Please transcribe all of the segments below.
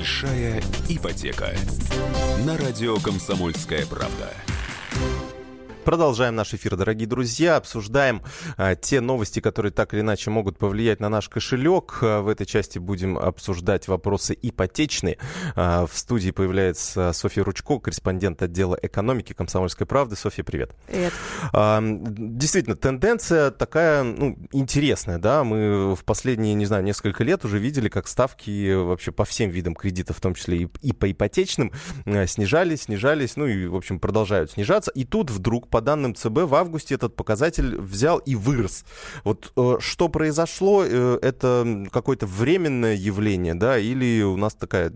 Большая ипотека. На радио Комсомольская правда. Продолжаем наш эфир, дорогие друзья. Обсуждаем а, те новости, которые так или иначе могут повлиять на наш кошелек. А, в этой части будем обсуждать вопросы ипотечные. А, в студии появляется Софья Ручко, корреспондент отдела экономики Комсомольской правды. Софья, привет. Привет. А, действительно, тенденция такая ну, интересная. Да? Мы в последние, не знаю, несколько лет уже видели, как ставки вообще по всем видам кредитов, в том числе и, и по ипотечным, снижались, снижались, ну и, в общем, продолжают снижаться. И тут вдруг по данным ЦБ, в августе этот показатель взял и вырос. Вот э, что произошло, э, это какое-то временное явление, да, или у нас такая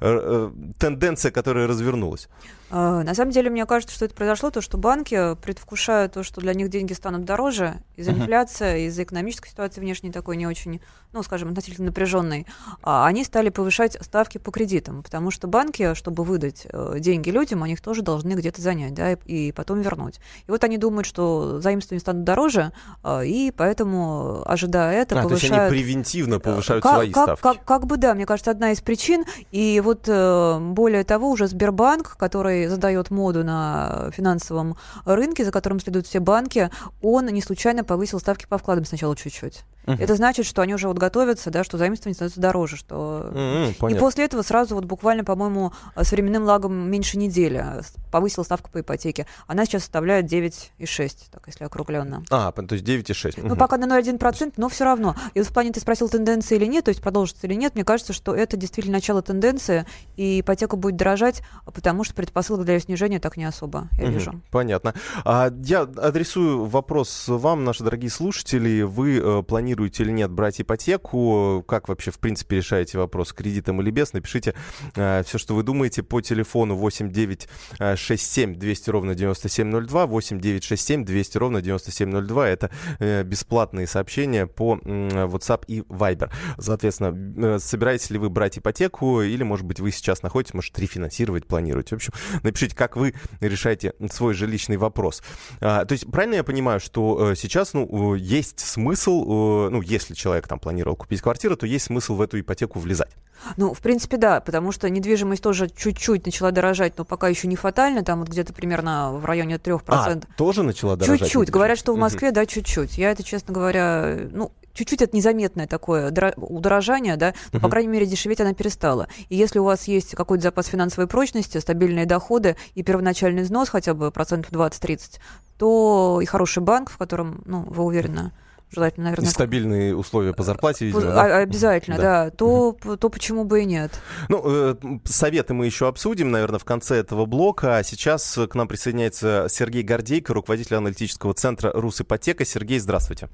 э, тенденция, которая развернулась? А, на самом деле, мне кажется, что это произошло, то, что банки, предвкушая то, что для них деньги станут дороже из-за инфляции, из-за экономической ситуации внешней такой не очень, ну, скажем, относительно напряженной, а, они стали повышать ставки по кредитам, потому что банки, чтобы выдать э, деньги людям, они их тоже должны где-то занять, да, и потом вернуть. И вот они думают, что заимствования станут дороже, а, и поэтому, ожидая это, а, повышают... То есть они превентивно повышают как, свои как, ставки? Как, как бы, да, мне кажется, одна из причин. И вот э, более того, уже Сбербанк, который задает моду на финансовом рынке, за которым следуют все банки, он не случайно повысил ставки по вкладам сначала чуть-чуть. Uh-huh. Это значит, что они уже вот готовятся, да, что заимствование становится дороже, что uh-huh, и после этого сразу вот буквально, по-моему, с временным лагом меньше недели повысила ставку по ипотеке. Она сейчас составляет 9,6, так если округленно. А, то есть 9,6. Ну, uh-huh. пока на 0,1%, но все равно. И вот в плане ты спросил тенденции или нет, то есть продолжится или нет, мне кажется, что это действительно начало тенденции, и ипотека будет дорожать, потому что предпосылок для ее снижения так не особо, я uh-huh. вижу. Понятно. А, я адресую вопрос вам, наши дорогие слушатели. Вы э, планируете планируете или нет брать ипотеку, как вообще, в принципе, решаете вопрос, кредитом или без, напишите э, все, что вы думаете по телефону 8967 200 ровно 9702, 8967 200 ровно 9702. Это э, бесплатные сообщения по э, WhatsApp и Viber. Соответственно, э, собираетесь ли вы брать ипотеку, или, может быть, вы сейчас находитесь, может, рефинансировать планируете. В общем, напишите, как вы решаете свой жилищный вопрос. А, то есть, правильно я понимаю, что э, сейчас, ну, есть смысл ну, если человек там планировал купить квартиру, то есть смысл в эту ипотеку влезать. Ну, в принципе, да, потому что недвижимость тоже чуть-чуть начала дорожать, но пока еще не фатально, там вот где-то примерно в районе 3%. А, тоже начала дорожать? Чуть-чуть. Говорят, что в Москве, да, чуть-чуть. Я это, честно говоря, ну, чуть-чуть это незаметное такое удорожание, да, но, по крайней мере, дешеветь она перестала. И если у вас есть какой-то запас финансовой прочности, стабильные доходы и первоначальный взнос хотя бы процентов 20-30, то и хороший банк, в котором, ну, вы уверены, желательно, наверное... стабильные условия по зарплате, видимо, да? А, обязательно, да. да. То, то почему бы и нет. Ну, э, советы мы еще обсудим, наверное, в конце этого блока. А сейчас к нам присоединяется Сергей Гордейко, руководитель аналитического центра «Русипотека». Сергей, здравствуйте.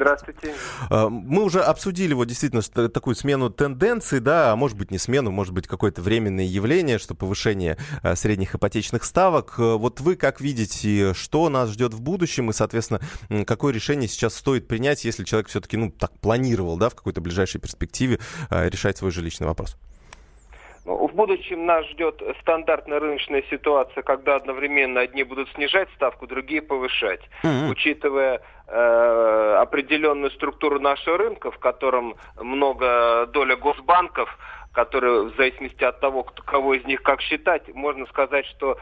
Здравствуйте. А, мы уже обсудили вот действительно такую смену тенденций, да, а может быть не смену, может быть какое-то временное явление, что повышение а, средних ипотечных ставок. А, вот вы как видите, что нас ждет в будущем и, соответственно, какое решение сейчас стоит принять, если человек все-таки, ну, так планировал, да, в какой-то ближайшей перспективе решать свой жилищный вопрос? Ну, в будущем нас ждет стандартная рыночная ситуация, когда одновременно одни будут снижать ставку, другие повышать. Mm-hmm. Учитывая э, определенную структуру нашего рынка, в котором много доля госбанков, которые в зависимости от того, кто, кого из них как считать, можно сказать, что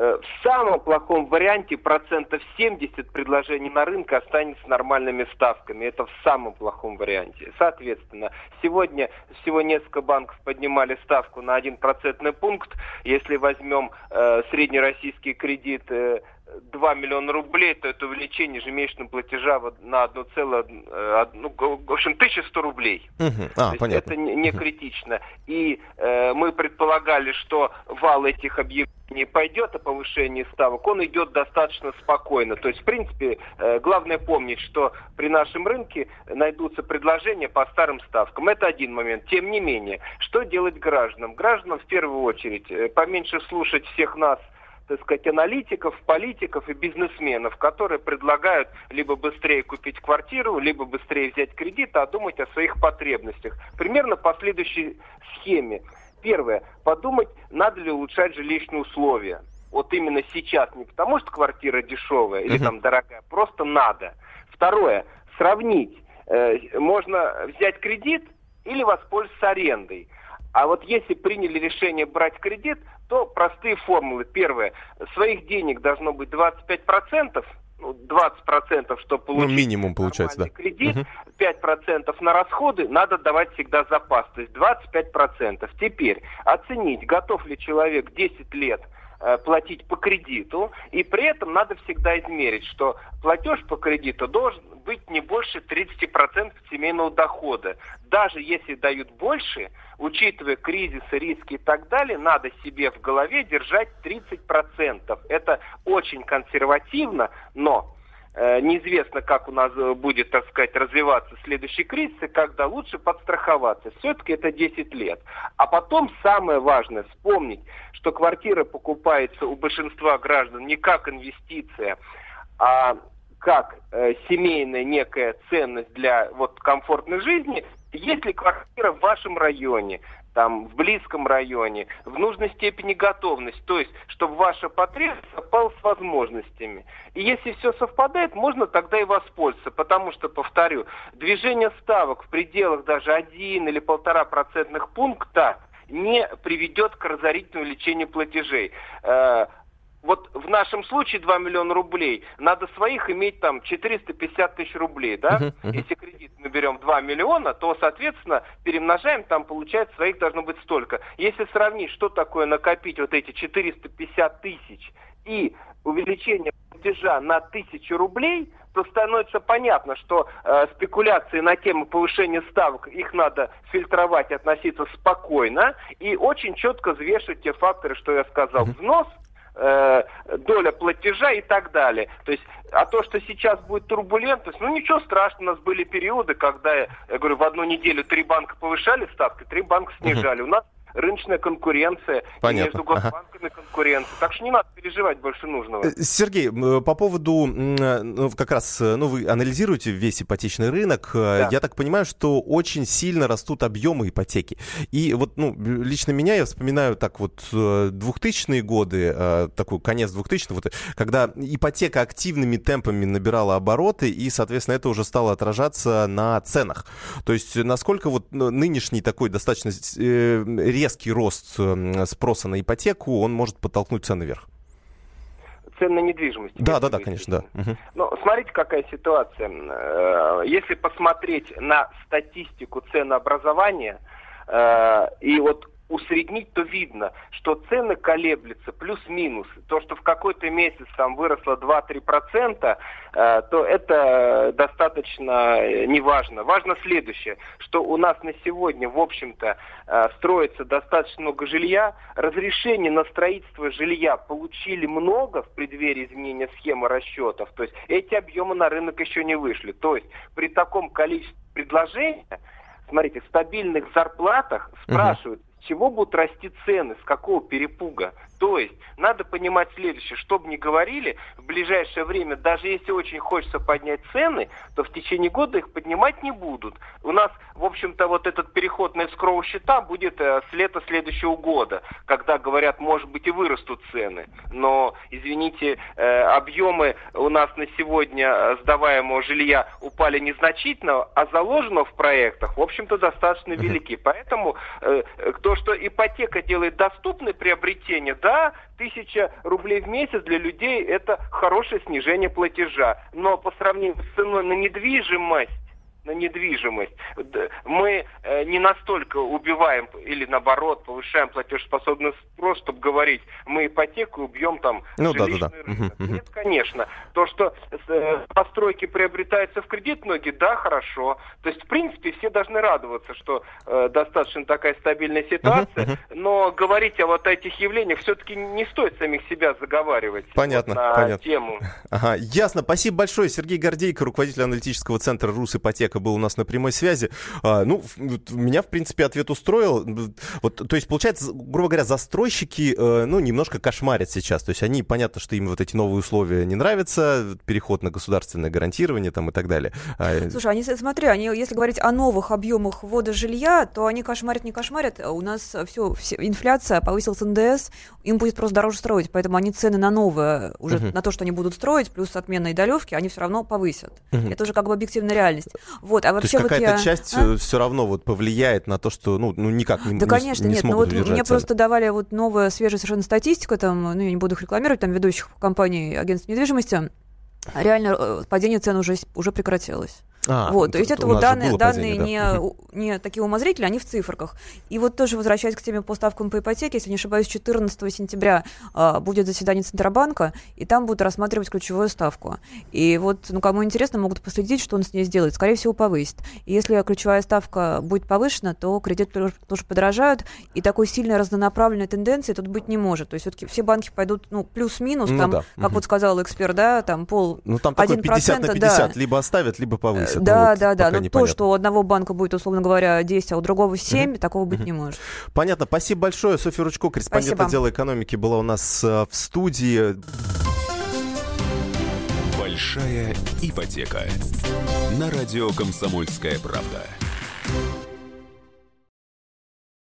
в самом плохом варианте процентов 70 предложений на рынке останется нормальными ставками. Это в самом плохом варианте. Соответственно, сегодня всего несколько банков поднимали ставку на 1 процентный пункт. Если возьмем э, среднероссийский кредит э, 2 миллиона рублей, то это увеличение ежемесячного платежа на 1, э, ну, в общем, 1100 рублей. Угу. А, понятно. Это не, не критично. И э, мы предполагали, что вал этих объявлений пойдет о повышении ставок, он идет достаточно спокойно. То есть, в принципе, э, главное помнить, что при нашем рынке найдутся предложения по старым ставкам. Это один момент. Тем не менее, что делать гражданам? Гражданам в первую очередь э, поменьше слушать всех нас, так сказать, аналитиков, политиков и бизнесменов, которые предлагают либо быстрее купить квартиру, либо быстрее взять кредит, а думать о своих потребностях. Примерно по следующей схеме. Первое. Подумать, надо ли улучшать жилищные условия. Вот именно сейчас. Не потому, что квартира дешевая или uh-huh. там дорогая. Просто надо. Второе. Сравнить. Э, можно взять кредит или воспользоваться арендой. А вот если приняли решение брать кредит, то простые формулы. Первое. Своих денег должно быть 25%, ну, 20%, чтобы получить ну, минимум получается, да. кредит, угу. 5% на расходы, надо давать всегда запас, то есть 25%. Теперь оценить, готов ли человек 10 лет платить по кредиту, и при этом надо всегда измерить, что платеж по кредиту должен быть не больше 30% семейного дохода. Даже если дают больше, учитывая кризисы, риски и так далее, надо себе в голове держать 30%. Это очень консервативно, но Э, неизвестно, как у нас э, будет, так сказать, развиваться следующий кризис, и когда лучше подстраховаться. Все-таки это 10 лет. А потом самое важное вспомнить, что квартира покупается у большинства граждан не как инвестиция, а как э, семейная некая ценность для вот комфортной жизни, если квартира в вашем районе, там, в близком районе, в нужной степени готовность, то есть, чтобы ваша потребность совпала с возможностями. И если все совпадает, можно тогда и воспользоваться, потому что, повторю, движение ставок в пределах даже 1 или полтора процентных пункта не приведет к разорительному лечению платежей. Э, вот в нашем случае 2 миллиона рублей, надо своих иметь там 450 тысяч рублей, да? Uh-huh, uh-huh. Если кредит мы берем 2 миллиона, то, соответственно, перемножаем, там получается своих должно быть столько. Если сравнить, что такое накопить вот эти 450 тысяч и увеличение платежа на тысячу рублей, то становится понятно, что э, спекуляции на тему повышения ставок, их надо фильтровать, относиться спокойно и очень четко взвешивать те факторы, что я сказал. Взнос – э, доля платежа и так далее. То есть, а то, что сейчас будет турбулентность, ну ничего страшного, у нас были периоды, когда, я говорю, в одну неделю три банка повышали ставки, три банка снижали. У нас рыночная конкуренция, Понятно. между госбанками ага. конкуренция. Так что не надо переживать больше нужного. Э, Сергей, э, по поводу, э, ну, как раз, ну, вы анализируете весь ипотечный рынок. Да. Я так понимаю, что очень сильно растут объемы ипотеки. И вот, ну, лично меня, я вспоминаю так вот 2000-е годы, такой конец 2000-х, вот, когда ипотека активными темпами набирала обороты, и, соответственно, это уже стало отражаться на ценах. То есть, насколько вот ну, нынешний такой достаточно резкий рост эм, спроса на ипотеку, он может подтолкнуть цены вверх? цен на недвижимость. Да, да, да, конечно, да. Угу. Но смотрите, какая ситуация. Э, если посмотреть на статистику ценообразования, э, и вот усреднить, то видно, что цены колеблются плюс-минус. То, что в какой-то месяц там выросло 2-3%, э, то это достаточно э, неважно. Важно следующее, что у нас на сегодня, в общем-то, э, строится достаточно много жилья. Разрешение на строительство жилья получили много в преддверии изменения схемы расчетов. То есть эти объемы на рынок еще не вышли. То есть при таком количестве предложений смотрите, в стабильных зарплатах спрашивают, чего будут расти цены, с какого перепуга. То есть надо понимать следующее, что бы ни говорили, в ближайшее время, даже если очень хочется поднять цены, то в течение года их поднимать не будут. У нас, в общем-то, вот этот переход на эскроу счета будет э, с лета следующего года, когда, говорят, может быть и вырастут цены. Но, извините, э, объемы у нас на сегодня э, сдаваемого жилья упали незначительно, а заложено в проектах, в общем-то, достаточно велики. Поэтому э, то, что ипотека делает доступное приобретение, да, да, тысяча рублей в месяц для людей это хорошее снижение платежа. Но по сравнению с ценой на недвижимость, на недвижимость. Мы э, не настолько убиваем или наоборот повышаем платежеспособный спрос, чтобы говорить, мы ипотеку убьем там ну, жилищный да, да, да. рынок. Нет, конечно. То, что э, постройки приобретаются в кредит многие, да, хорошо. То есть, в принципе, все должны радоваться, что э, достаточно такая стабильная ситуация, но говорить о вот этих явлениях все-таки не стоит самих себя заговаривать понятно, вот, на понятно. тему. Ага, ясно. Спасибо большое. Сергей Гордейко, руководитель аналитического центра «Русипотека» был у нас на прямой связи. А, ну, меня, в принципе, ответ устроил. Вот, то есть, получается, грубо говоря, застройщики, э, ну, немножко кошмарят сейчас. То есть, они, понятно, что им вот эти новые условия не нравятся, переход на государственное гарантирование там и так далее. А, Слушай, они, смотри, они, если говорить о новых объемах ввода жилья, то они кошмарят, не кошмарят. У нас все, все инфляция, повысился НДС, им будет просто дороже строить, поэтому они цены на новое, уже uh-huh. на то, что они будут строить, плюс отмена и долевки, они все равно повысят. Uh-huh. Это уже как бы объективная реальность. Вот, а вообще то есть какая-то вот я... часть а? э, все равно вот повлияет на то, что ну, ну никак не Да, не- конечно, не нет. Ну смогут вот мне просто давали вот новая, свежая совершенно статистика, там, ну, я не буду их рекламировать, там, ведущих компаний агентств недвижимости. Реально э, падение цен уже, уже прекратилось. А, вот, то есть это вот данные, данные падение, да. не, не такие умозрители, они в цифрах. И вот тоже возвращаясь к теме по ставкам по ипотеке, если не ошибаюсь, 14 сентября а, будет заседание Центробанка, и там будут рассматривать ключевую ставку. И вот, ну, кому интересно, могут последить, что он с ней сделает. Скорее всего, повысит. И если ключевая ставка будет повышена, то кредиты тоже, подорожают, и такой сильной разнонаправленной тенденции тут быть не может. То есть все-таки все банки пойдут, ну, плюс-минус, Ну там, да, как мгм. вот сказал эксперт, да, там пол Ну там такой 1%, 50 на да. 50, либо оставят, либо повысят. Ну, да, вот да, да. Но то, непонятно. что у одного банка будет, условно говоря, 10, а у другого 7, такого быть не может. Понятно. Спасибо большое. Софья Ручко, корреспондент Спасибо. отдела экономики, была у нас э, в студии. Большая ипотека. На радио «Комсомольская правда».